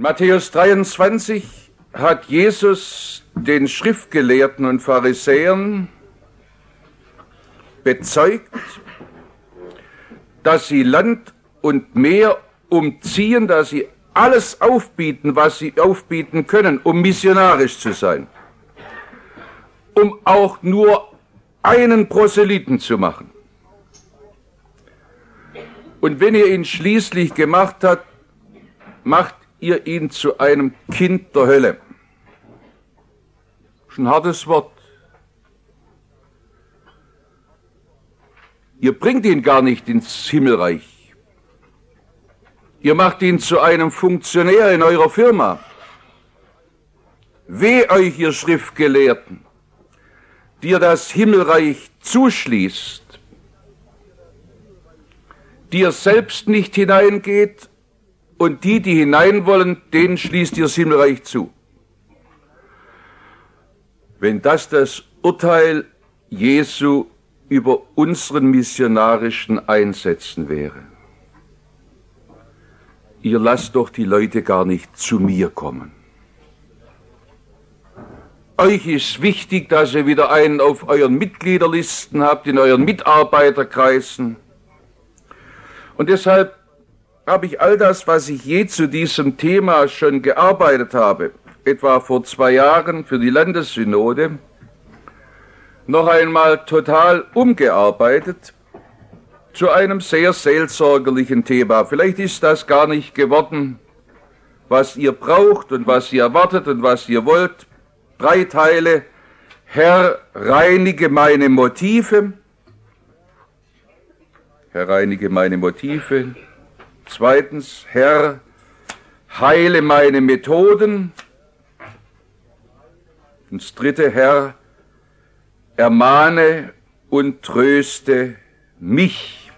Matthäus 23 hat Jesus den Schriftgelehrten und Pharisäern bezeugt, dass sie Land und Meer umziehen, dass sie alles aufbieten, was sie aufbieten können, um missionarisch zu sein, um auch nur einen Proselyten zu machen. Und wenn ihr ihn schließlich gemacht habt, macht ihr ihn zu einem Kind der Hölle. Schon hartes Wort. Ihr bringt ihn gar nicht ins Himmelreich. Ihr macht ihn zu einem Funktionär in eurer Firma. Weh euch, ihr Schriftgelehrten, die ihr das Himmelreich zuschließt, die ihr selbst nicht hineingeht und die, die hinein wollen, denen schließt ihr Himmelreich zu. Wenn das das Urteil Jesu über unseren missionarischen Einsätzen wäre. Ihr lasst doch die Leute gar nicht zu mir kommen. Euch ist wichtig, dass ihr wieder einen auf euren Mitgliederlisten habt, in euren Mitarbeiterkreisen. Und deshalb habe ich all das, was ich je zu diesem Thema schon gearbeitet habe, etwa vor zwei Jahren für die Landessynode, noch einmal total umgearbeitet zu einem sehr seelsorgerlichen Thema. Vielleicht ist das gar nicht geworden, was ihr braucht und was ihr erwartet und was ihr wollt. Drei Teile. Herr, reinige meine Motive. Herr, reinige meine Motive. Zweitens, Herr, heile meine Methoden. Und das dritte, Herr, ermahne und tröste mich.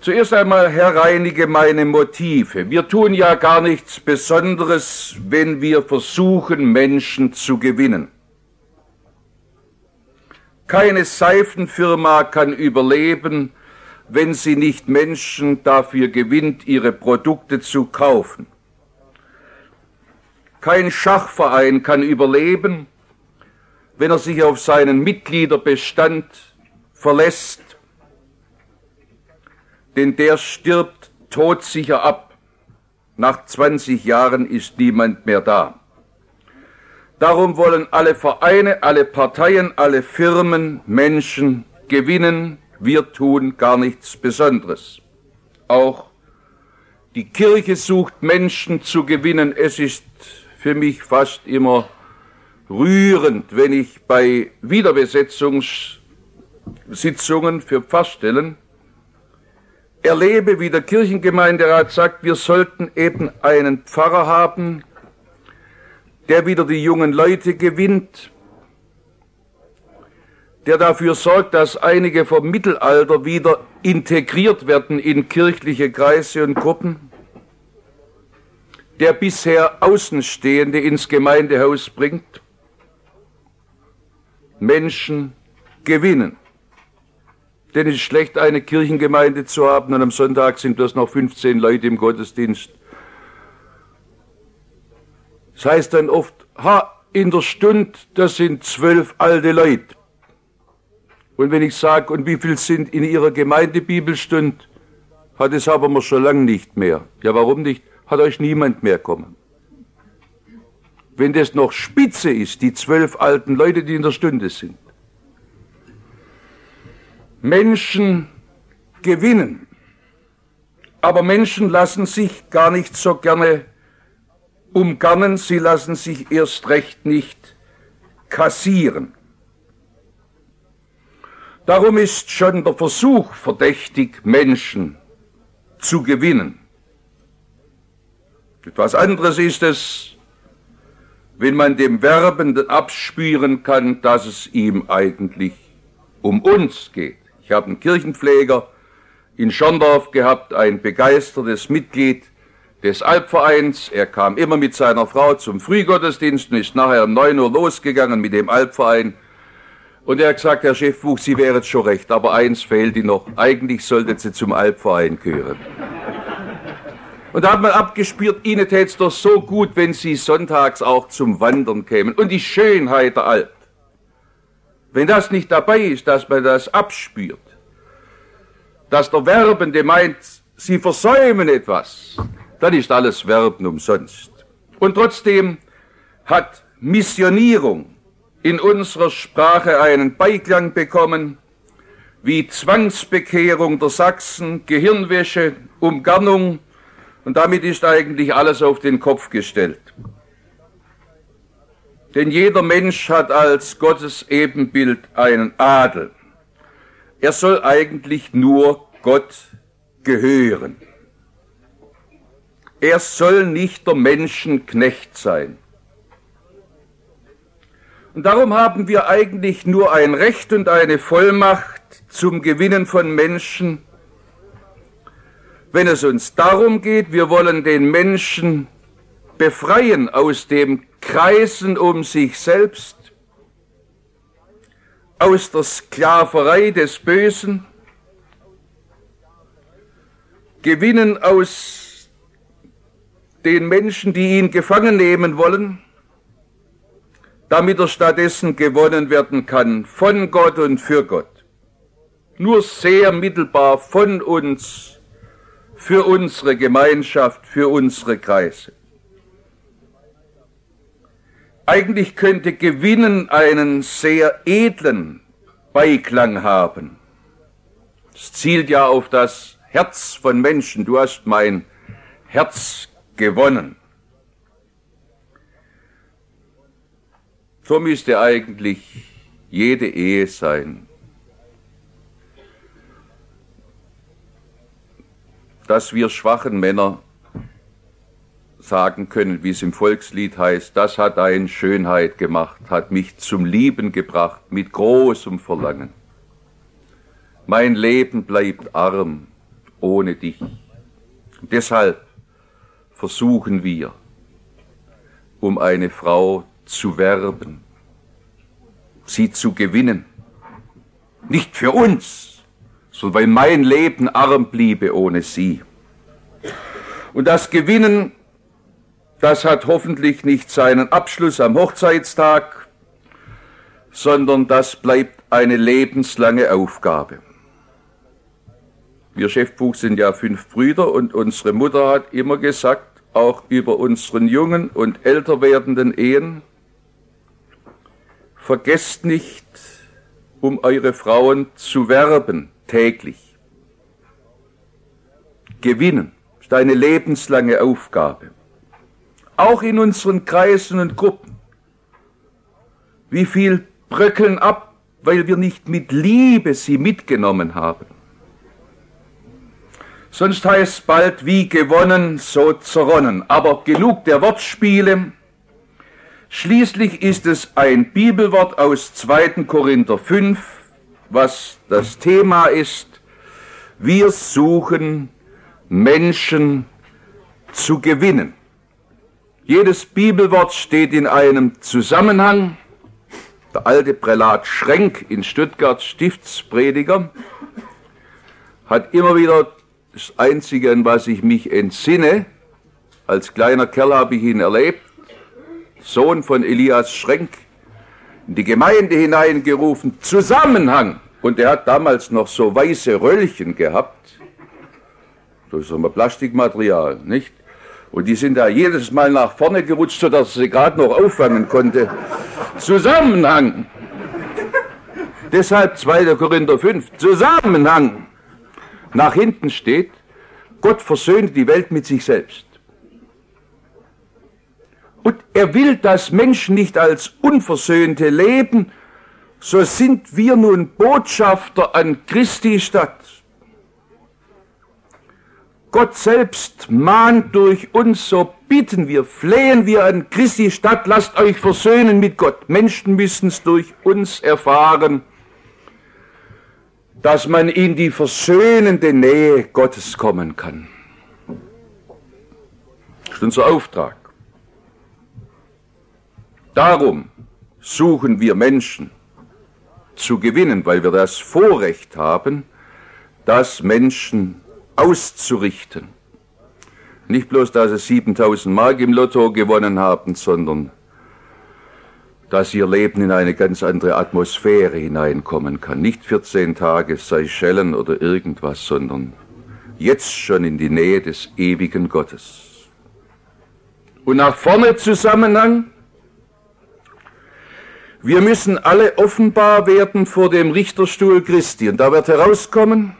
Zuerst einmal, Herr, reinige meine Motive. Wir tun ja gar nichts Besonderes, wenn wir versuchen, Menschen zu gewinnen. Keine Seifenfirma kann überleben, wenn sie nicht Menschen dafür gewinnt, ihre Produkte zu kaufen. Kein Schachverein kann überleben, wenn er sich auf seinen Mitgliederbestand verlässt, denn der stirbt todsicher ab. Nach 20 Jahren ist niemand mehr da. Darum wollen alle Vereine, alle Parteien, alle Firmen Menschen gewinnen, wir tun gar nichts Besonderes. Auch die Kirche sucht Menschen zu gewinnen. Es ist für mich fast immer rührend, wenn ich bei Wiederbesetzungssitzungen für Pfarrstellen erlebe, wie der Kirchengemeinderat sagt, wir sollten eben einen Pfarrer haben, der wieder die jungen Leute gewinnt, der dafür sorgt, dass einige vom Mittelalter wieder integriert werden in kirchliche Kreise und Gruppen, der bisher Außenstehende ins Gemeindehaus bringt, Menschen gewinnen. Denn es ist schlecht, eine Kirchengemeinde zu haben und am Sonntag sind bloß noch 15 Leute im Gottesdienst. Das heißt dann oft, ha, in der Stunde, das sind zwölf alte Leute. Und wenn ich sage, und wie viel sind in Ihrer Gemeindebibelstunde, hat es aber wir schon lange nicht mehr. Ja, warum nicht? Hat euch niemand mehr kommen. Wenn das noch Spitze ist, die zwölf alten Leute, die in der Stunde sind. Menschen gewinnen. Aber Menschen lassen sich gar nicht so gerne umgarnen, sie lassen sich erst recht nicht kassieren. Darum ist schon der Versuch verdächtig, Menschen zu gewinnen. Etwas anderes ist es, wenn man dem Werbenden abspüren kann, dass es ihm eigentlich um uns geht. Ich habe einen Kirchenpfleger in Schondorf gehabt, ein begeistertes Mitglied des Alpvereins. Er kam immer mit seiner Frau zum Frühgottesdienst und ist nachher um 9 Uhr losgegangen mit dem Alpverein und er hat gesagt, Herr Chefbuch, Sie wären schon recht, aber eins fehlt Ihnen noch. Eigentlich sollten Sie zum Alpverein gehören. Und da hat man abgespürt, ihnen täte es doch so gut, wenn sie sonntags auch zum Wandern kämen. Und die Schönheit der Alp. Wenn das nicht dabei ist, dass man das abspürt, dass der Werbende meint, sie versäumen etwas, dann ist alles Werben umsonst. Und trotzdem hat Missionierung in unserer Sprache einen Beiklang bekommen, wie Zwangsbekehrung der Sachsen, Gehirnwäsche, Umgarnung, und damit ist eigentlich alles auf den Kopf gestellt. Denn jeder Mensch hat als Gottes Ebenbild einen Adel. Er soll eigentlich nur Gott gehören. Er soll nicht der Menschenknecht sein. Und darum haben wir eigentlich nur ein Recht und eine Vollmacht zum Gewinnen von Menschen, wenn es uns darum geht, wir wollen den Menschen befreien aus dem Kreisen um sich selbst, aus der Sklaverei des Bösen, gewinnen aus den Menschen, die ihn gefangen nehmen wollen, damit er stattdessen gewonnen werden kann von Gott und für Gott. Nur sehr mittelbar von uns, für unsere Gemeinschaft, für unsere Kreise. Eigentlich könnte Gewinnen einen sehr edlen Beiklang haben. Es zielt ja auf das Herz von Menschen. Du hast mein Herz gewonnen. So müsste eigentlich jede Ehe sein. Dass wir schwachen Männer sagen können, wie es im Volkslied heißt, das hat ein Schönheit gemacht, hat mich zum Lieben gebracht, mit großem Verlangen. Mein Leben bleibt arm ohne dich. deshalb versuchen wir, um eine Frau zu werben, sie zu gewinnen. Nicht für uns, sondern weil mein Leben arm bliebe ohne sie. Und das Gewinnen, das hat hoffentlich nicht seinen Abschluss am Hochzeitstag, sondern das bleibt eine lebenslange Aufgabe. Wir Chefbuch sind ja fünf Brüder und unsere Mutter hat immer gesagt, auch über unseren jungen und älter werdenden Ehen, Vergesst nicht, um eure Frauen zu werben täglich. Gewinnen ist eine lebenslange Aufgabe. Auch in unseren Kreisen und Gruppen. Wie viel bröckeln ab, weil wir nicht mit Liebe sie mitgenommen haben. Sonst heißt es bald wie gewonnen, so zerronnen. Aber genug der Wortspiele. Schließlich ist es ein Bibelwort aus 2. Korinther 5, was das Thema ist. Wir suchen Menschen zu gewinnen. Jedes Bibelwort steht in einem Zusammenhang. Der alte Prälat Schrenk in Stuttgart, Stiftsprediger, hat immer wieder das Einzige, an was ich mich entsinne, als kleiner Kerl habe ich ihn erlebt, Sohn von Elias Schrenk, in die Gemeinde hineingerufen, Zusammenhang. Und er hat damals noch so weiße Röllchen gehabt. Das ist immer Plastikmaterial, nicht? Und die sind da jedes Mal nach vorne gerutscht, sodass er sie gerade noch auffangen konnte. Zusammenhang. Deshalb 2. Korinther 5. Zusammenhang. Nach hinten steht, Gott versöhnt die Welt mit sich selbst. Und er will, dass Menschen nicht als Unversöhnte leben, so sind wir nun Botschafter an Christi Stadt. Gott selbst mahnt durch uns, so bitten wir, flehen wir an Christi Stadt, lasst euch versöhnen mit Gott. Menschen müssen es durch uns erfahren, dass man in die versöhnende Nähe Gottes kommen kann. Das ist unser Auftrag. Darum suchen wir Menschen zu gewinnen, weil wir das Vorrecht haben, das Menschen auszurichten. Nicht bloß, dass sie 7000 Mark im Lotto gewonnen haben, sondern dass ihr Leben in eine ganz andere Atmosphäre hineinkommen kann. Nicht 14 Tage Seychellen oder irgendwas, sondern jetzt schon in die Nähe des ewigen Gottes. Und nach vorne Zusammenhang, wir müssen alle offenbar werden vor dem Richterstuhl Christi. Und da wird herauskommen,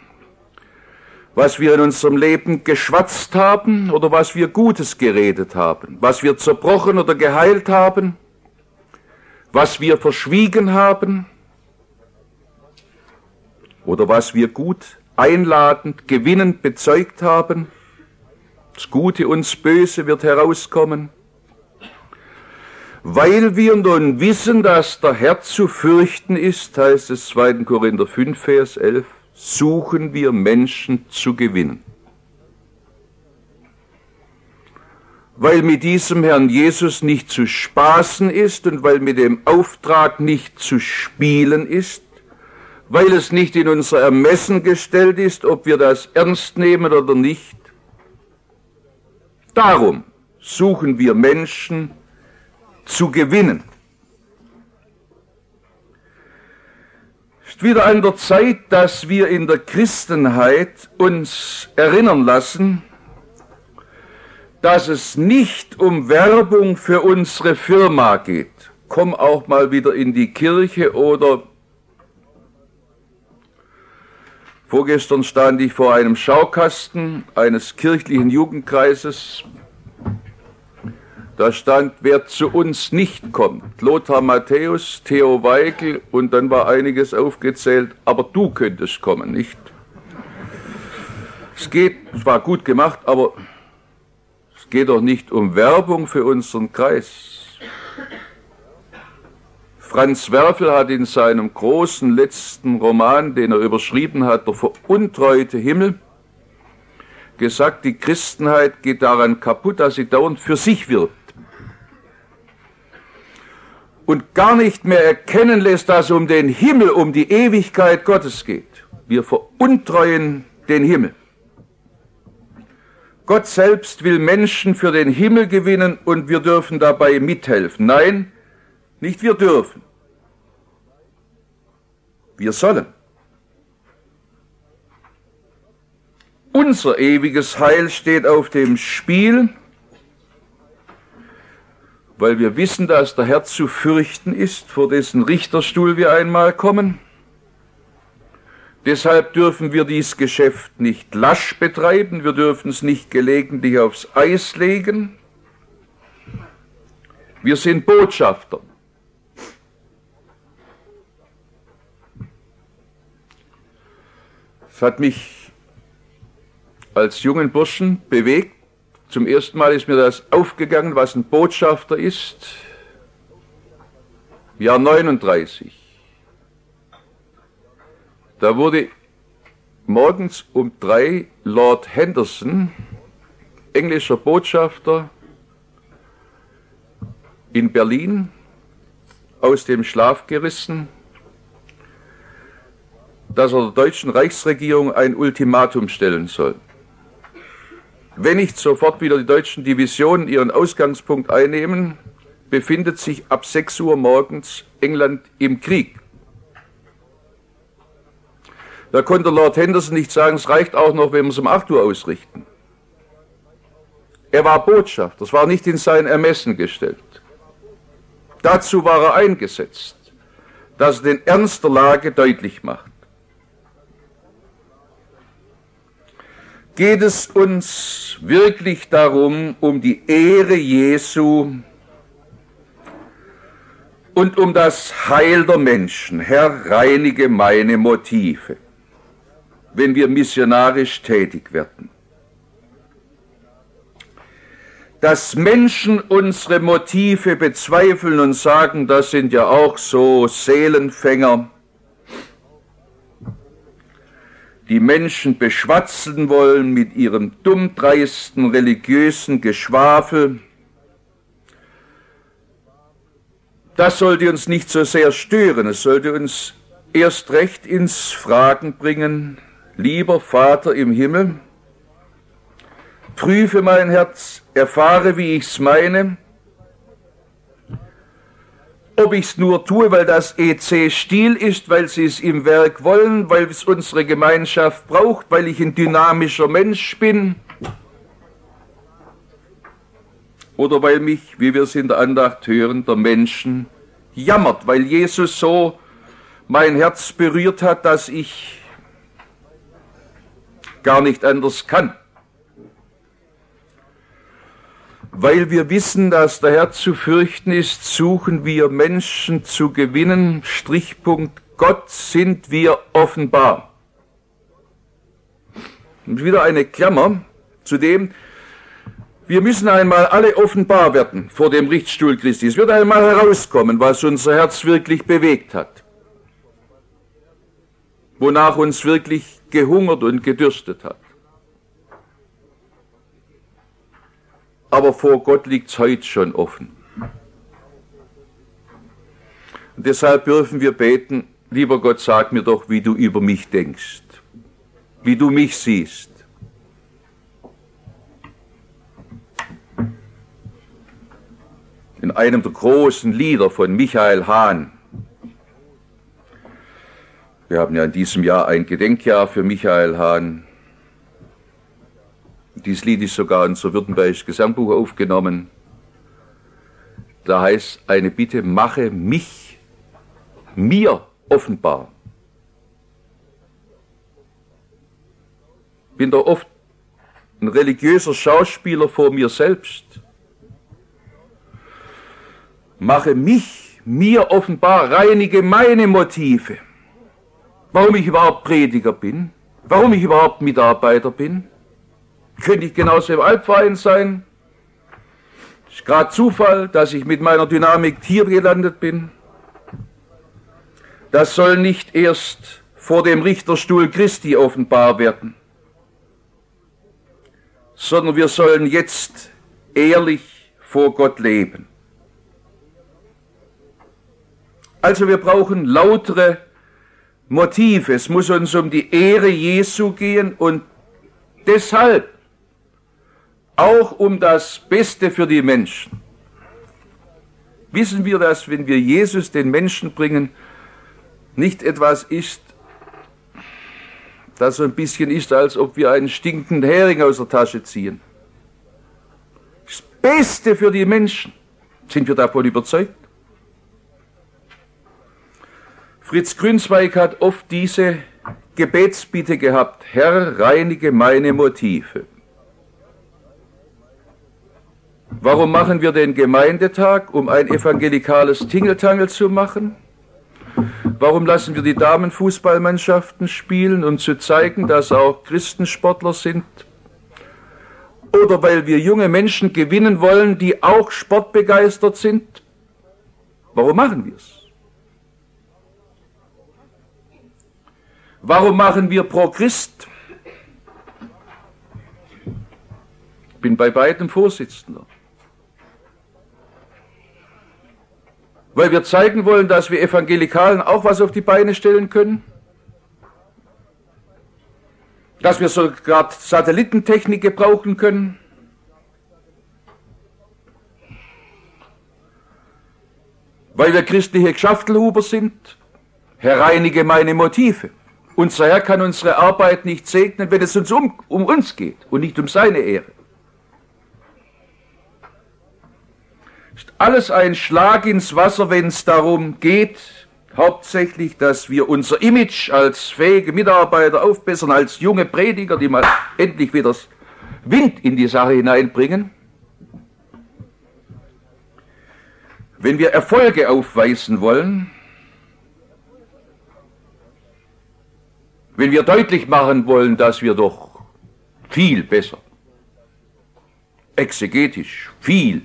was wir in unserem Leben geschwatzt haben oder was wir Gutes geredet haben, was wir zerbrochen oder geheilt haben, was wir verschwiegen haben oder was wir gut, einladend, gewinnend bezeugt haben. Das Gute und das Böse wird herauskommen. Weil wir nun wissen, dass der Herr zu fürchten ist, heißt es 2. Korinther 5, Vers 11, suchen wir Menschen zu gewinnen. Weil mit diesem Herrn Jesus nicht zu spaßen ist und weil mit dem Auftrag nicht zu spielen ist, weil es nicht in unser Ermessen gestellt ist, ob wir das ernst nehmen oder nicht. Darum suchen wir Menschen zu gewinnen. ist wieder an der Zeit, dass wir in der Christenheit uns erinnern lassen, dass es nicht um Werbung für unsere Firma geht. Komm auch mal wieder in die Kirche oder vorgestern stand ich vor einem Schaukasten eines kirchlichen Jugendkreises da stand, wer zu uns nicht kommt. Lothar Matthäus, Theo Weigel und dann war einiges aufgezählt, aber du könntest kommen, nicht? Es geht, es war gut gemacht, aber es geht doch nicht um Werbung für unseren Kreis. Franz Werfel hat in seinem großen letzten Roman, den er überschrieben hat, Der veruntreute Himmel, gesagt, die Christenheit geht daran kaputt, dass sie dauernd für sich wirbt und gar nicht mehr erkennen lässt, dass es um den Himmel, um die Ewigkeit Gottes geht. Wir veruntreuen den Himmel. Gott selbst will Menschen für den Himmel gewinnen und wir dürfen dabei mithelfen. Nein, nicht wir dürfen. Wir sollen. Unser ewiges Heil steht auf dem Spiel weil wir wissen, dass der Herr zu fürchten ist, vor dessen Richterstuhl wir einmal kommen. Deshalb dürfen wir dies Geschäft nicht lasch betreiben, wir dürfen es nicht gelegentlich aufs Eis legen. Wir sind Botschafter. Es hat mich als jungen Burschen bewegt, zum ersten Mal ist mir das aufgegangen, was ein Botschafter ist. Jahr 39. Da wurde morgens um drei Lord Henderson, englischer Botschafter in Berlin, aus dem Schlaf gerissen, dass er der deutschen Reichsregierung ein Ultimatum stellen soll wenn nicht sofort wieder die deutschen Divisionen ihren Ausgangspunkt einnehmen, befindet sich ab 6 Uhr morgens England im Krieg. Da konnte Lord Henderson nicht sagen, es reicht auch noch, wenn wir es um 8 Uhr ausrichten. Er war Botschafter, das war nicht in sein Ermessen gestellt. Dazu war er eingesetzt, dass er den Ernst der Lage deutlich macht. Geht es uns wirklich darum, um die Ehre Jesu und um das Heil der Menschen. Herr, reinige meine Motive, wenn wir missionarisch tätig werden. Dass Menschen unsere Motive bezweifeln und sagen, das sind ja auch so Seelenfänger, die Menschen beschwatzen wollen mit ihrem dummdreisten religiösen Geschwafel. Das sollte uns nicht so sehr stören, es sollte uns erst recht ins Fragen bringen, lieber Vater im Himmel, prüfe mein Herz, erfahre, wie ich's meine, ob ich's nur tue, weil das EC Stil ist, weil sie es im Werk wollen, weil es unsere Gemeinschaft braucht, weil ich ein dynamischer Mensch bin, oder weil mich, wie wir es in der Andacht hören, der Menschen jammert, weil Jesus so mein Herz berührt hat, dass ich gar nicht anders kann. Weil wir wissen, dass der Herr zu fürchten ist, suchen wir Menschen zu gewinnen. Strichpunkt Gott sind wir offenbar. Und wieder eine Klammer zu dem, wir müssen einmal alle offenbar werden vor dem Richtstuhl Christi. Es wird einmal herauskommen, was unser Herz wirklich bewegt hat. Wonach uns wirklich gehungert und gedürstet hat. Aber vor Gott liegt es heute schon offen. Und deshalb dürfen wir beten, lieber Gott, sag mir doch, wie du über mich denkst, wie du mich siehst. in einem der großen Lieder von Michael Hahn. Wir haben ja in diesem Jahr ein Gedenkjahr für Michael Hahn. Dieses Lied ist sogar in unser Württembergisches Gesangbuch aufgenommen. Da heißt eine Bitte, mache mich mir offenbar. Bin da oft ein religiöser Schauspieler vor mir selbst mache mich mir offenbar, reinige meine Motive. Warum ich überhaupt Prediger bin, warum ich überhaupt Mitarbeiter bin. Könnte ich genauso im Alpverein sein. Ist gerade Zufall, dass ich mit meiner Dynamik hier gelandet bin. Das soll nicht erst vor dem Richterstuhl Christi offenbar werden, sondern wir sollen jetzt ehrlich vor Gott leben. Also wir brauchen lautere Motive. Es muss uns um die Ehre Jesu gehen und deshalb auch um das Beste für die Menschen. Wissen wir, dass wenn wir Jesus den Menschen bringen, nicht etwas ist, das so ein bisschen ist, als ob wir einen stinkenden Hering aus der Tasche ziehen. Das Beste für die Menschen. Sind wir davon überzeugt? Fritz Grünzweig hat oft diese Gebetsbitte gehabt, Herr, reinige meine Motive. Warum machen wir den Gemeindetag? Um ein evangelikales Tingeltangel zu machen? Warum lassen wir die Damenfußballmannschaften spielen, um zu zeigen, dass auch Christensportler sind? Oder weil wir junge Menschen gewinnen wollen, die auch sportbegeistert sind? Warum machen wir es? Warum machen wir pro Christ? Bin bei beiden Vorsitzender. Weil wir zeigen wollen, dass wir Evangelikalen auch was auf die Beine stellen können? Dass wir sogar Satellitentechnik gebrauchen können? Weil wir christliche Geschäftelhuber sind? Herr, reinige meine Motive. Unser Herr kann unsere Arbeit nicht segnen, wenn es uns um, um uns geht und nicht um seine Ehre. Ist alles ein Schlag ins Wasser, wenn es darum geht, hauptsächlich, dass wir unser Image als fähige Mitarbeiter aufbessern, als junge Prediger, die mal endlich wieder Wind in die Sache hineinbringen. Wenn wir Erfolge aufweisen wollen, wenn wir deutlich machen wollen, dass wir doch viel besser, exegetisch viel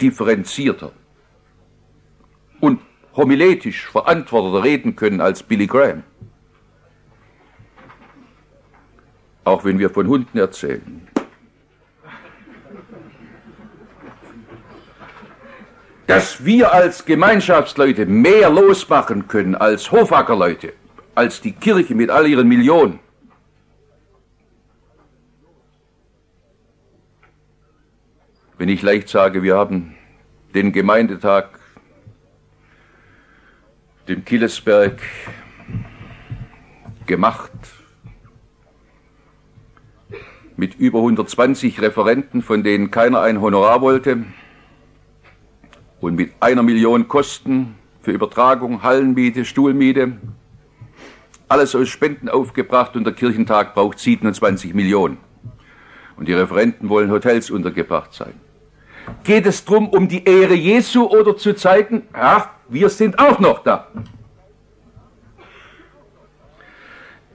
differenzierter und homiletisch verantworteter reden können als Billy Graham. Auch wenn wir von Hunden erzählen. Dass wir als Gemeinschaftsleute mehr losmachen können als Hofackerleute, als die Kirche mit all ihren Millionen. Wenn ich leicht sage, wir haben den Gemeindetag, den Killesberg gemacht mit über 120 Referenten, von denen keiner ein Honorar wollte und mit einer Million Kosten für Übertragung, Hallenmiete, Stuhlmiete, alles aus Spenden aufgebracht und der Kirchentag braucht 27 Millionen. Und die Referenten wollen Hotels untergebracht sein. Geht es darum, um die Ehre Jesu oder zu zeigen, ja, wir sind auch noch da.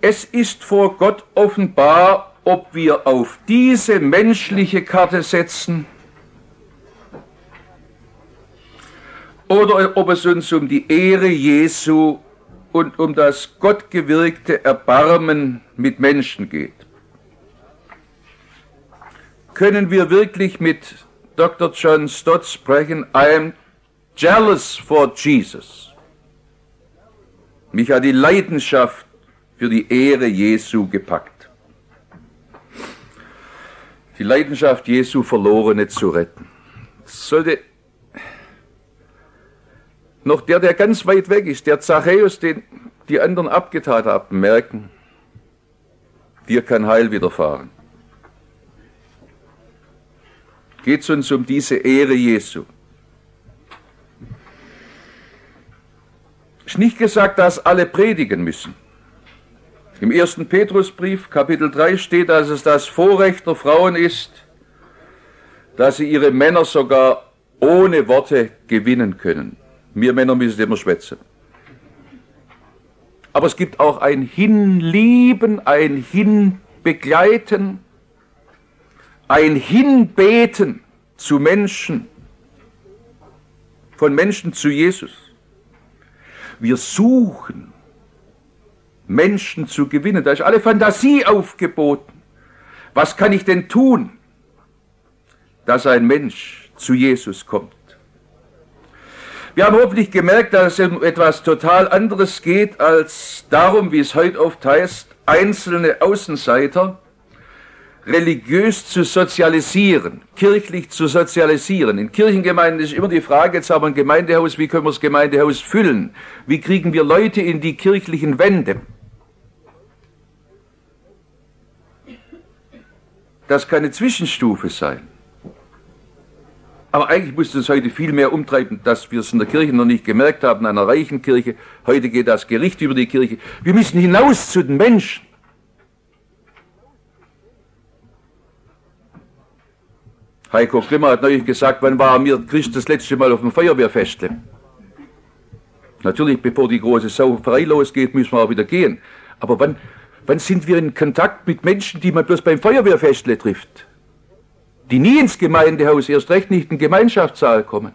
Es ist vor Gott offenbar, ob wir auf diese menschliche Karte setzen oder ob es uns um die Ehre Jesu und um das gottgewirkte Erbarmen mit Menschen geht. Können wir wirklich mit Dr. John Stott sprechen, I am jealous for Jesus. Mich hat die Leidenschaft für die Ehre Jesu gepackt. Die Leidenschaft Jesu Verlorene zu retten. Sollte noch der, der ganz weit weg ist, der Zachäus, den die anderen abgetan haben, merken, dir kann Heil widerfahren. Geht es uns um diese Ehre Jesu? Ist nicht gesagt, dass alle predigen müssen. Im ersten Petrusbrief, Kapitel 3, steht, dass es das Vorrecht der Frauen ist, dass sie ihre Männer sogar ohne Worte gewinnen können. Wir Männer müssen immer schwätzen. Aber es gibt auch ein Hinlieben, ein Hinbegleiten, ein Hinbeten zu Menschen, von Menschen zu Jesus. Wir suchen, Menschen zu gewinnen. Da ist alle Fantasie aufgeboten. Was kann ich denn tun, dass ein Mensch zu Jesus kommt? Wir haben hoffentlich gemerkt, dass es um etwas total anderes geht als darum, wie es heute oft heißt, einzelne Außenseiter religiös zu sozialisieren, kirchlich zu sozialisieren. In Kirchengemeinden ist immer die Frage, jetzt haben wir ein Gemeindehaus, wie können wir das Gemeindehaus füllen? Wie kriegen wir Leute in die kirchlichen Wände? Das kann eine Zwischenstufe sein. Aber eigentlich muss es heute viel mehr umtreiben, dass wir es in der Kirche noch nicht gemerkt haben, in einer reichen Kirche. Heute geht das Gericht über die Kirche. Wir müssen hinaus zu den Menschen. Heiko Grimmer hat neulich gesagt, wann war mir Christ das letzte Mal auf dem Feuerwehrfestle? Natürlich, bevor die große Sauferei losgeht, müssen wir auch wieder gehen. Aber wann, wann sind wir in Kontakt mit Menschen, die man bloß beim Feuerwehrfestle trifft? Die nie ins Gemeindehaus, erst recht nicht in den Gemeinschaftssaal kommen.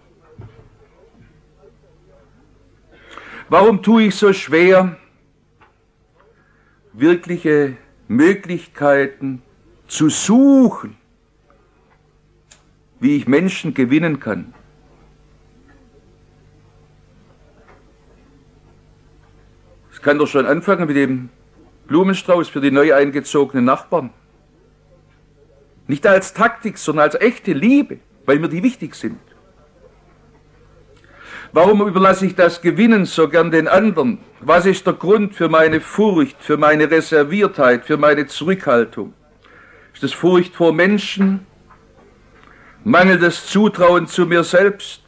Warum tue ich so schwer, wirkliche Möglichkeiten zu suchen, wie ich Menschen gewinnen kann. Es kann doch schon anfangen mit dem Blumenstrauß für die neu eingezogenen Nachbarn. Nicht als Taktik, sondern als echte Liebe, weil mir die wichtig sind. Warum überlasse ich das Gewinnen so gern den anderen? Was ist der Grund für meine Furcht, für meine Reserviertheit, für meine Zurückhaltung? Ist es Furcht vor Menschen? Mangelndes Zutrauen zu mir selbst,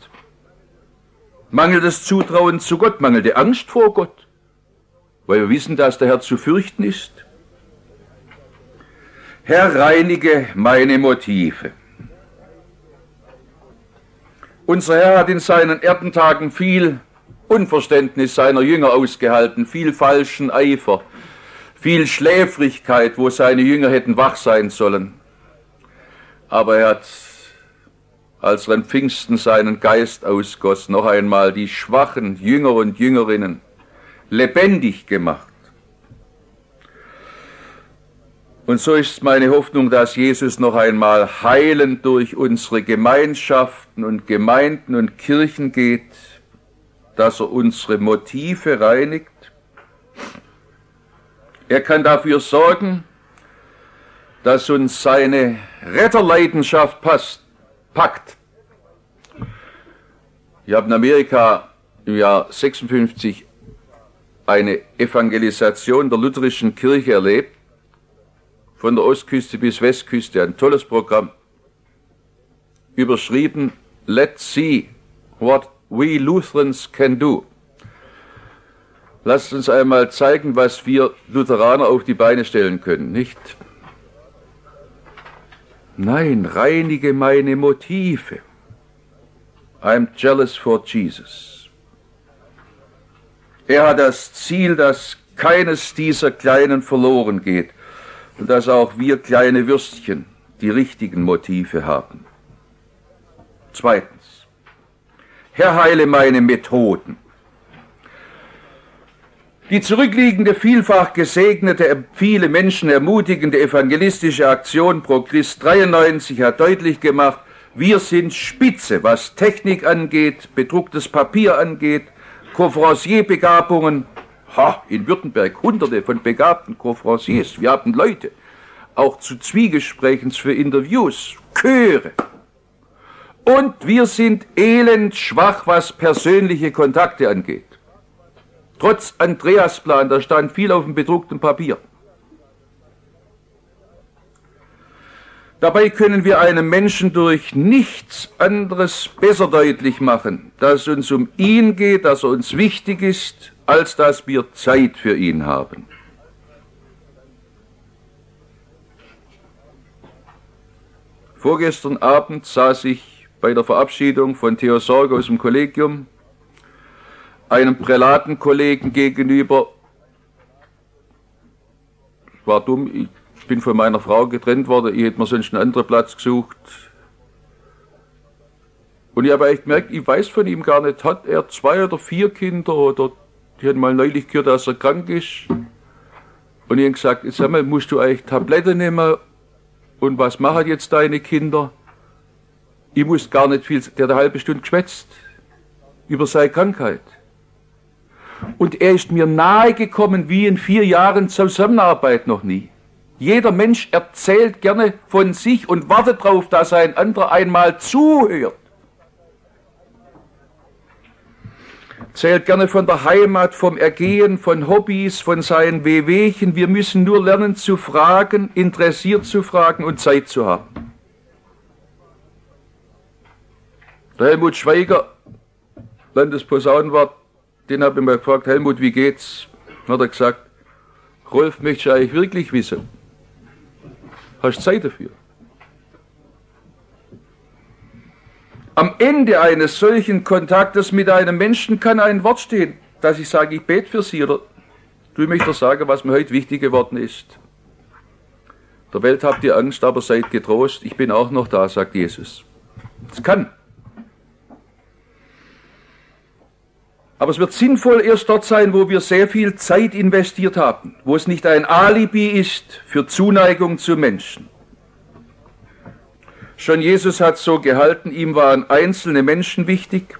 mangelndes Zutrauen zu Gott, mangelnde Angst vor Gott, weil wir wissen, dass der Herr zu fürchten ist. Herr, reinige meine Motive. Unser Herr hat in seinen Erdentagen viel Unverständnis seiner Jünger ausgehalten, viel falschen Eifer, viel Schläfrigkeit, wo seine Jünger hätten wach sein sollen. Aber er hat als an Pfingsten seinen Geist ausgoss, noch einmal die schwachen Jünger und Jüngerinnen lebendig gemacht. Und so ist meine Hoffnung, dass Jesus noch einmal heilend durch unsere Gemeinschaften und Gemeinden und Kirchen geht, dass er unsere Motive reinigt. Er kann dafür sorgen, dass uns seine Retterleidenschaft passt packt. Ich habe in Amerika im Jahr 56 eine Evangelisation der lutherischen Kirche erlebt, von der Ostküste bis Westküste, ein tolles Programm, überschrieben Let's see what we Lutherans can do. Lasst uns einmal zeigen, was wir Lutheraner auf die Beine stellen können, nicht? Nein, reinige meine Motive. I'm jealous for Jesus. Er hat das Ziel, dass keines dieser Kleinen verloren geht und dass auch wir kleine Würstchen die richtigen Motive haben. Zweitens, Herr heile meine Methoden. Die zurückliegende, vielfach gesegnete, viele Menschen ermutigende evangelistische Aktion Pro Christ 93 hat deutlich gemacht, wir sind Spitze, was Technik angeht, bedrucktes Papier angeht, Conferencier-Begabungen. Ha, in Württemberg hunderte von begabten Conferenciers. Wir haben Leute, auch zu Zwiegesprächen für Interviews, Chöre. Und wir sind elend schwach, was persönliche Kontakte angeht. Trotz Andreasplan, da stand viel auf dem bedruckten Papier. Dabei können wir einem Menschen durch nichts anderes besser deutlich machen, dass es uns um ihn geht, dass er uns wichtig ist, als dass wir Zeit für ihn haben. Vorgestern Abend saß ich bei der Verabschiedung von Theo Sorge aus dem Kollegium einem Prälatenkollegen gegenüber. War dumm, ich bin von meiner Frau getrennt worden, ich hätte mir sonst einen anderen Platz gesucht. Und ich habe echt gemerkt, ich weiß von ihm gar nicht, hat er zwei oder vier Kinder oder die haben mal neulich gehört, dass er krank ist. Und ich habe gesagt, sag mal, musst du eigentlich Tabletten nehmen und was machen jetzt deine Kinder? Ich muss gar nicht viel, der hat eine halbe Stunde geschwätzt über seine Krankheit. Und er ist mir nahe gekommen wie in vier Jahren Zusammenarbeit noch nie. Jeder Mensch erzählt gerne von sich und wartet darauf, dass ein anderer einmal zuhört. Zählt gerne von der Heimat, vom Ergehen, von Hobbys, von seinen Wehwehchen. Wir müssen nur lernen zu fragen, interessiert zu fragen und Zeit zu haben. Der Helmut Schweiger, Landesposaunenwart, den habe ich mal gefragt, Helmut, wie geht's? Hat er gesagt, Rolf, möchte ich eigentlich wirklich wissen? Hast du Zeit dafür? Am Ende eines solchen Kontaktes mit einem Menschen kann ein Wort stehen, dass ich sage, ich bete für Sie oder du möchtest sagen, was mir heute wichtig geworden ist. Der Welt habt ihr Angst, aber seid getrost, ich bin auch noch da, sagt Jesus. Es kann. Aber es wird sinnvoll erst dort sein, wo wir sehr viel Zeit investiert haben, wo es nicht ein Alibi ist für Zuneigung zu Menschen. Schon Jesus hat so gehalten, ihm waren einzelne Menschen wichtig.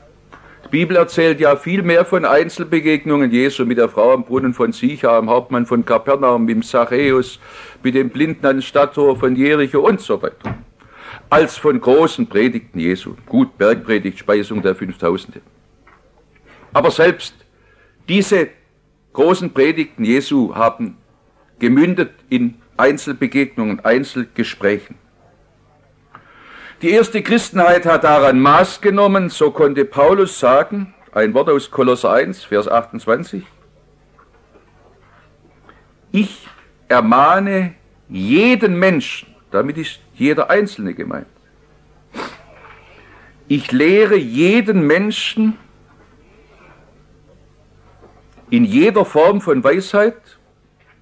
Die Bibel erzählt ja viel mehr von Einzelbegegnungen Jesu mit der Frau am Brunnen von Sicha, am Hauptmann von Kapernaum, mit dem Zachäus, mit dem Blinden an Stadttor von Jericho und so weiter, als von großen Predigten Jesu. Gut, Bergpredigt, Speisung der Fünftausende. Aber selbst diese großen Predigten Jesu haben gemündet in Einzelbegegnungen, Einzelgesprächen. Die erste Christenheit hat daran Maß genommen, so konnte Paulus sagen, ein Wort aus Kolosser 1, Vers 28, ich ermahne jeden Menschen, damit ist jeder Einzelne gemeint. Ich lehre jeden Menschen in jeder Form von Weisheit,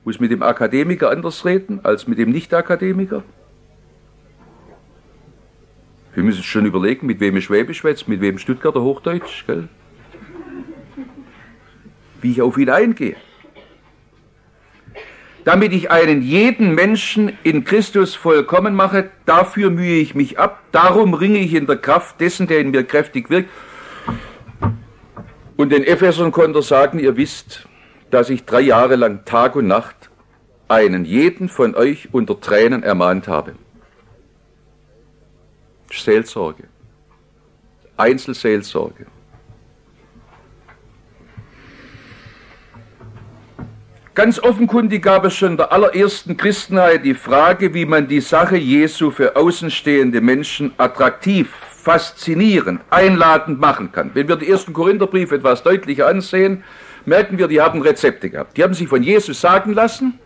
muss mit dem Akademiker anders reden als mit dem Nicht-Akademiker. Wir müssen schon überlegen, mit wem ich Schwäbisch schwätze, mit wem Stuttgarter Hochdeutsch, gell? wie ich auf ihn eingehe. Damit ich einen jeden Menschen in Christus vollkommen mache, dafür mühe ich mich ab, darum ringe ich in der Kraft dessen, der in mir kräftig wirkt. Und den Ephesern konnte er sagen, ihr wisst, dass ich drei Jahre lang Tag und Nacht einen jeden von euch unter Tränen ermahnt habe. Seelsorge. Einzelseelsorge. Ganz offenkundig gab es schon in der allerersten Christenheit die Frage, wie man die Sache Jesu für außenstehende Menschen attraktiv, faszinierend, einladend machen kann. Wenn wir den ersten Korintherbrief etwas deutlicher ansehen, merken wir, die haben Rezepte gehabt. Die haben sich von Jesus sagen lassen,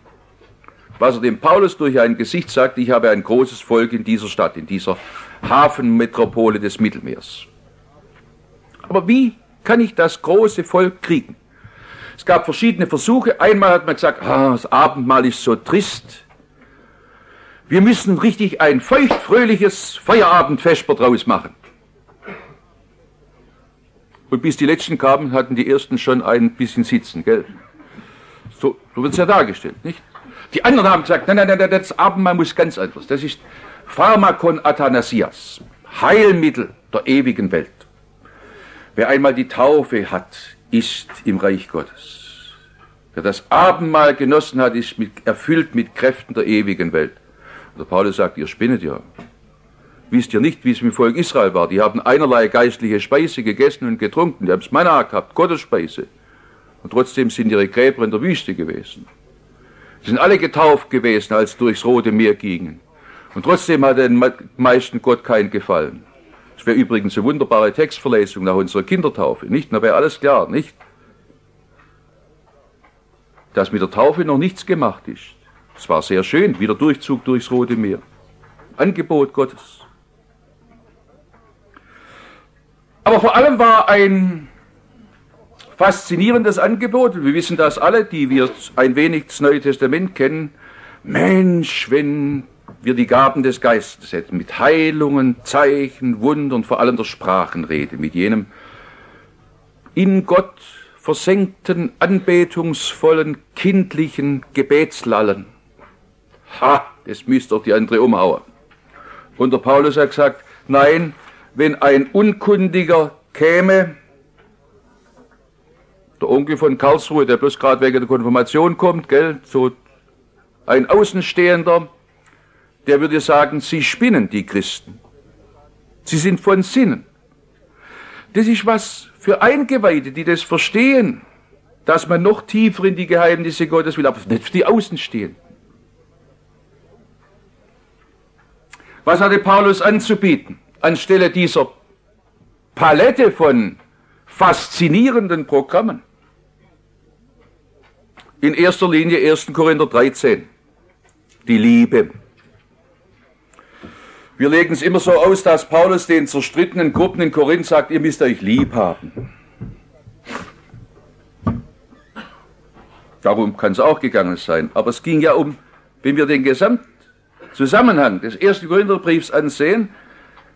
was er dem Paulus durch ein Gesicht sagte, ich habe ein großes Volk in dieser Stadt, in dieser Hafenmetropole des Mittelmeers. Aber wie kann ich das große Volk kriegen? Es gab verschiedene Versuche. Einmal hat man gesagt, ah, das Abendmahl ist so trist. Wir müssen richtig ein feuchtfröhliches Feierabendvesper draus machen. Und bis die letzten kamen, hatten die ersten schon ein bisschen sitzen, gell? So, so wird es ja dargestellt, nicht? Die anderen haben gesagt, nein, nein, nein, das Abendmahl muss ganz anders. Das ist Pharmakon Athanasias, Heilmittel der ewigen Welt. Wer einmal die Taufe hat, ist im Reich Gottes. Wer das Abendmahl genossen hat, ist mit, erfüllt mit Kräften der ewigen Welt. Der Paulus sagt, ihr spinnet ja. Wisst ihr nicht, wie es mit Volk Israel war? Die haben einerlei geistliche Speise gegessen und getrunken. Die haben es Manna gehabt, Gottesspeise. Und trotzdem sind ihre Gräber in der Wüste gewesen. Sie sind alle getauft gewesen, als durchs Rote Meer gingen. Und trotzdem hat den meisten Gott keinen Gefallen. Das wäre übrigens eine wunderbare Textverlesung nach unserer Kindertaufe, nicht? Da wäre alles klar, nicht? Dass mit der Taufe noch nichts gemacht ist. Es war sehr schön, wie der Durchzug durchs Rote Meer. Angebot Gottes. Aber vor allem war ein faszinierendes Angebot, wir wissen das alle, die wir ein wenig das Neue Testament kennen. Mensch, wenn wir die Gaben des Geistes hätten, mit Heilungen, Zeichen, Wundern, vor allem der Sprachenrede, mit jenem in Gott versenkten, anbetungsvollen, kindlichen Gebetslallen. Ha, das müsste doch die andere umhauen. Und der Paulus hat gesagt, nein, wenn ein Unkundiger käme, der Onkel von Karlsruhe, der bloß gerade wegen der Konfirmation kommt, gell, so ein Außenstehender, der würde sagen, sie spinnen, die Christen. Sie sind von Sinnen. Das ist was für Eingeweihte, die das verstehen, dass man noch tiefer in die Geheimnisse Gottes will, aber nicht für die Außenstehenden. Was hatte Paulus anzubieten? Anstelle dieser Palette von faszinierenden Programmen. In erster Linie 1. Korinther 13. Die Liebe. Wir legen es immer so aus, dass Paulus den zerstrittenen Gruppen in Korinth sagt, ihr müsst euch lieb haben. Darum kann es auch gegangen sein. Aber es ging ja um, wenn wir den Gesamtzusammenhang des ersten Korintherbriefs ansehen,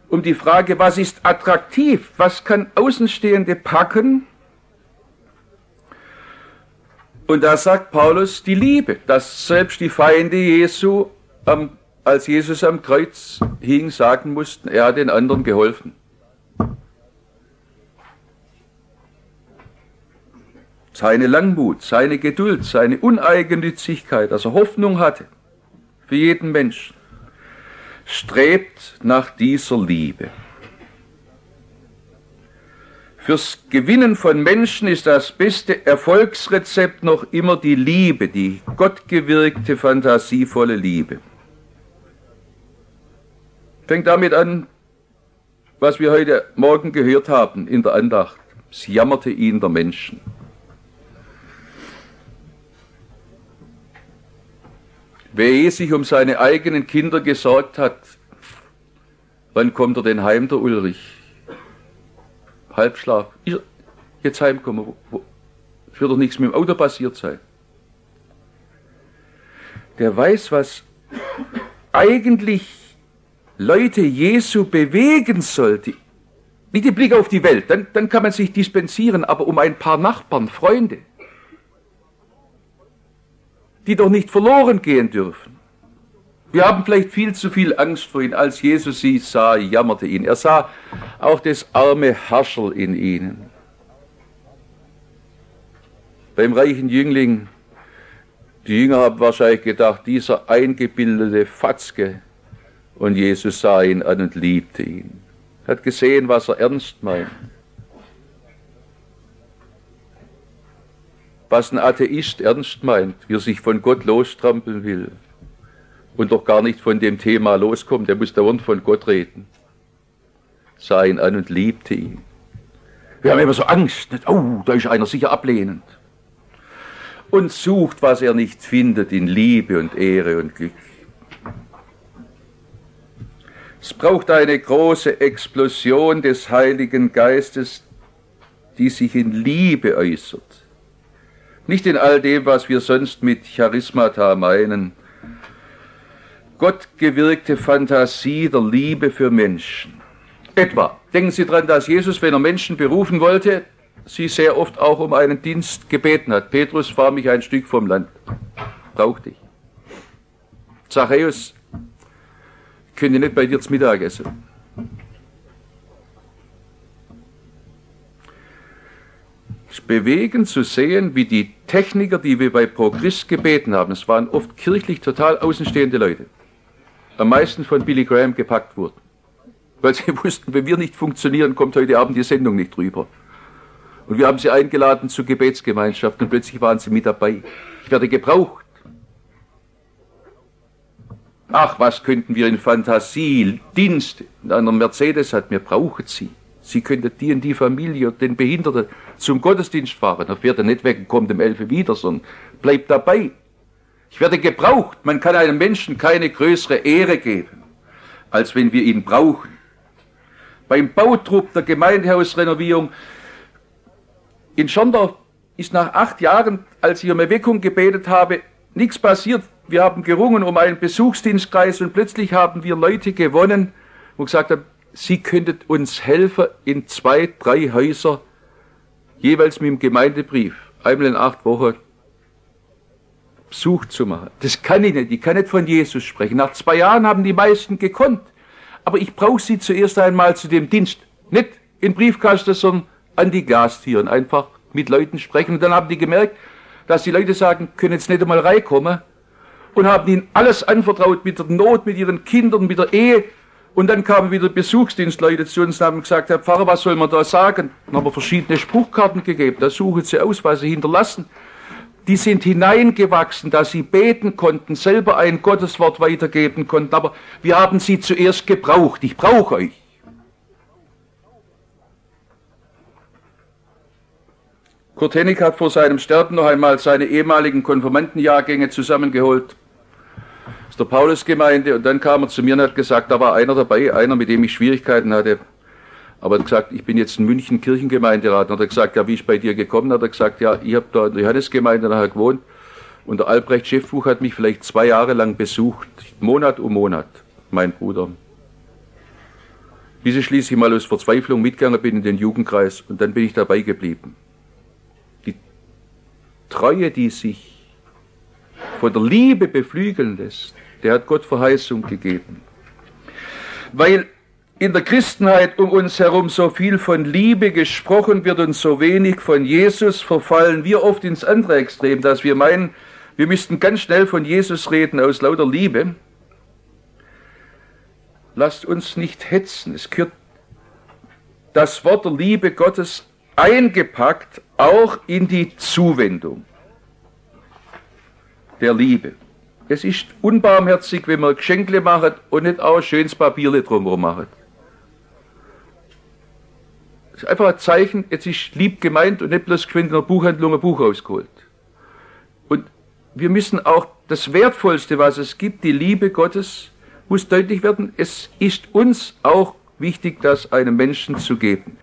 um die Frage, was ist attraktiv, was kann Außenstehende packen? Und da sagt Paulus die Liebe, dass selbst die Feinde Jesu am als Jesus am Kreuz hing, sagen mussten, er hat den anderen geholfen. Seine Langmut, seine Geduld, seine Uneigennützigkeit, dass er Hoffnung hatte für jeden Menschen, strebt nach dieser Liebe. Fürs Gewinnen von Menschen ist das beste Erfolgsrezept noch immer die Liebe, die gottgewirkte, fantasievolle Liebe. Fängt damit an, was wir heute Morgen gehört haben in der Andacht. Es jammerte ihn der Menschen. Wer je sich um seine eigenen Kinder gesorgt hat, wann kommt er denn heim, der Ulrich? Halbschlaf. Jetzt heimkommen. Es wird doch nichts mit dem Auto passiert sein. Der weiß, was eigentlich Leute Jesu bewegen sollte, nicht den Blick auf die Welt, dann, dann kann man sich dispensieren, aber um ein paar Nachbarn, Freunde, die doch nicht verloren gehen dürfen. Wir haben vielleicht viel zu viel Angst vor ihnen. Als Jesus sie sah, jammerte ihn. Er sah auch das arme Herrscher in ihnen. Beim reichen Jüngling, die Jünger haben wahrscheinlich gedacht, dieser eingebildete Fatzke, Und Jesus sah ihn an und liebte ihn. Hat gesehen, was er ernst meint. Was ein Atheist ernst meint, wie er sich von Gott lostrampeln will und doch gar nicht von dem Thema loskommt, der muss dauernd von Gott reden. Sah ihn an und liebte ihn. Wir haben immer so Angst, nicht? oh, da ist einer sicher ablehnend. Und sucht, was er nicht findet, in Liebe und Ehre und Glück. Es braucht eine große Explosion des Heiligen Geistes, die sich in Liebe äußert. Nicht in all dem, was wir sonst mit Charismata meinen. Gott gewirkte Fantasie der Liebe für Menschen. Etwa, denken Sie daran, dass Jesus, wenn er Menschen berufen wollte, sie sehr oft auch um einen Dienst gebeten hat. Petrus, fahr mich ein Stück vom Land. Brauch dich. Zachäus, könnte nicht bei dir zum Mittag essen. Bewegend zu sehen, wie die Techniker, die wir bei Progress gebeten haben, es waren oft kirchlich total außenstehende Leute, am meisten von Billy Graham gepackt wurden. Weil sie wussten, wenn wir nicht funktionieren, kommt heute Abend die Sendung nicht drüber. Und wir haben sie eingeladen zur Gebetsgemeinschaft und plötzlich waren sie mit dabei. Ich werde gebraucht. Ach, was könnten wir in Fantasie, Dienst, in einer Mercedes hat, wir brauchen sie. Sie könnte die und die Familie den Behinderten zum Gottesdienst fahren. Da fährt er nicht weg und kommt um elf wieder, sondern bleibt dabei. Ich werde gebraucht. Man kann einem Menschen keine größere Ehre geben, als wenn wir ihn brauchen. Beim Bautrupp der Gemeindehausrenovierung in Schondorf ist nach acht Jahren, als ich um Erweckung gebetet habe, nichts passiert. Wir haben gerungen um einen Besuchsdienstkreis und plötzlich haben wir Leute gewonnen, wo gesagt haben, Sie könntet uns helfen in zwei, drei Häuser, jeweils mit dem Gemeindebrief, einmal in acht Wochen Besuch zu machen. Das kann ich nicht. Ich kann nicht von Jesus sprechen. Nach zwei Jahren haben die meisten gekonnt. Aber ich brauche sie zuerst einmal zu dem Dienst. Nicht in Briefkasten, sondern an die Gastüren. Einfach mit Leuten sprechen. Und dann haben die gemerkt, dass die Leute sagen, können jetzt nicht einmal reinkommen. Und haben ihnen alles anvertraut mit der Not, mit ihren Kindern, mit der Ehe. Und dann kamen wieder Besuchsdienstleute zu uns und haben gesagt, Herr Pfarrer, was soll man da sagen? Dann haben wir verschiedene Spruchkarten gegeben. Da suchen Sie aus, was Sie hinterlassen. Die sind hineingewachsen, dass sie beten konnten, selber ein Gotteswort weitergeben konnten. Aber wir haben sie zuerst gebraucht. Ich brauche euch. Kurt Hennig hat vor seinem Sterben noch einmal seine ehemaligen Konfirmandenjahrgänge zusammengeholt der Paulusgemeinde und dann kam er zu mir und hat gesagt, da war einer dabei, einer, mit dem ich Schwierigkeiten hatte. Aber er hat gesagt, ich bin jetzt in München Kirchengemeinderat. Und hat er gesagt, ja, wie ist bei dir gekommen? Hat er gesagt, ja, ich habe da in der Johannesgemeinde nachher gewohnt und der Albrecht Schiffbuch hat mich vielleicht zwei Jahre lang besucht, Monat um Monat, mein Bruder. Bis ich schließlich mal aus Verzweiflung mitgegangen bin in den Jugendkreis und dann bin ich dabei geblieben. Die Treue, die sich von der Liebe beflügeln lässt, der hat Gott Verheißung gegeben. Weil in der Christenheit um uns herum so viel von Liebe gesprochen wird und so wenig von Jesus, verfallen wir oft ins andere Extrem, dass wir meinen, wir müssten ganz schnell von Jesus reden aus lauter Liebe. Lasst uns nicht hetzen. Es gehört das Wort der Liebe Gottes eingepackt auch in die Zuwendung der Liebe. Es ist unbarmherzig, wenn man Geschenkle macht und nicht auch ein schönes Papierle drumherum macht. Es ist einfach ein Zeichen, jetzt ist lieb gemeint und nicht bloß geschwind in der Buchhandlung ein Buch rausgeholt. Und wir müssen auch das Wertvollste, was es gibt, die Liebe Gottes, muss deutlich werden, es ist uns auch wichtig, das einem Menschen zu geben.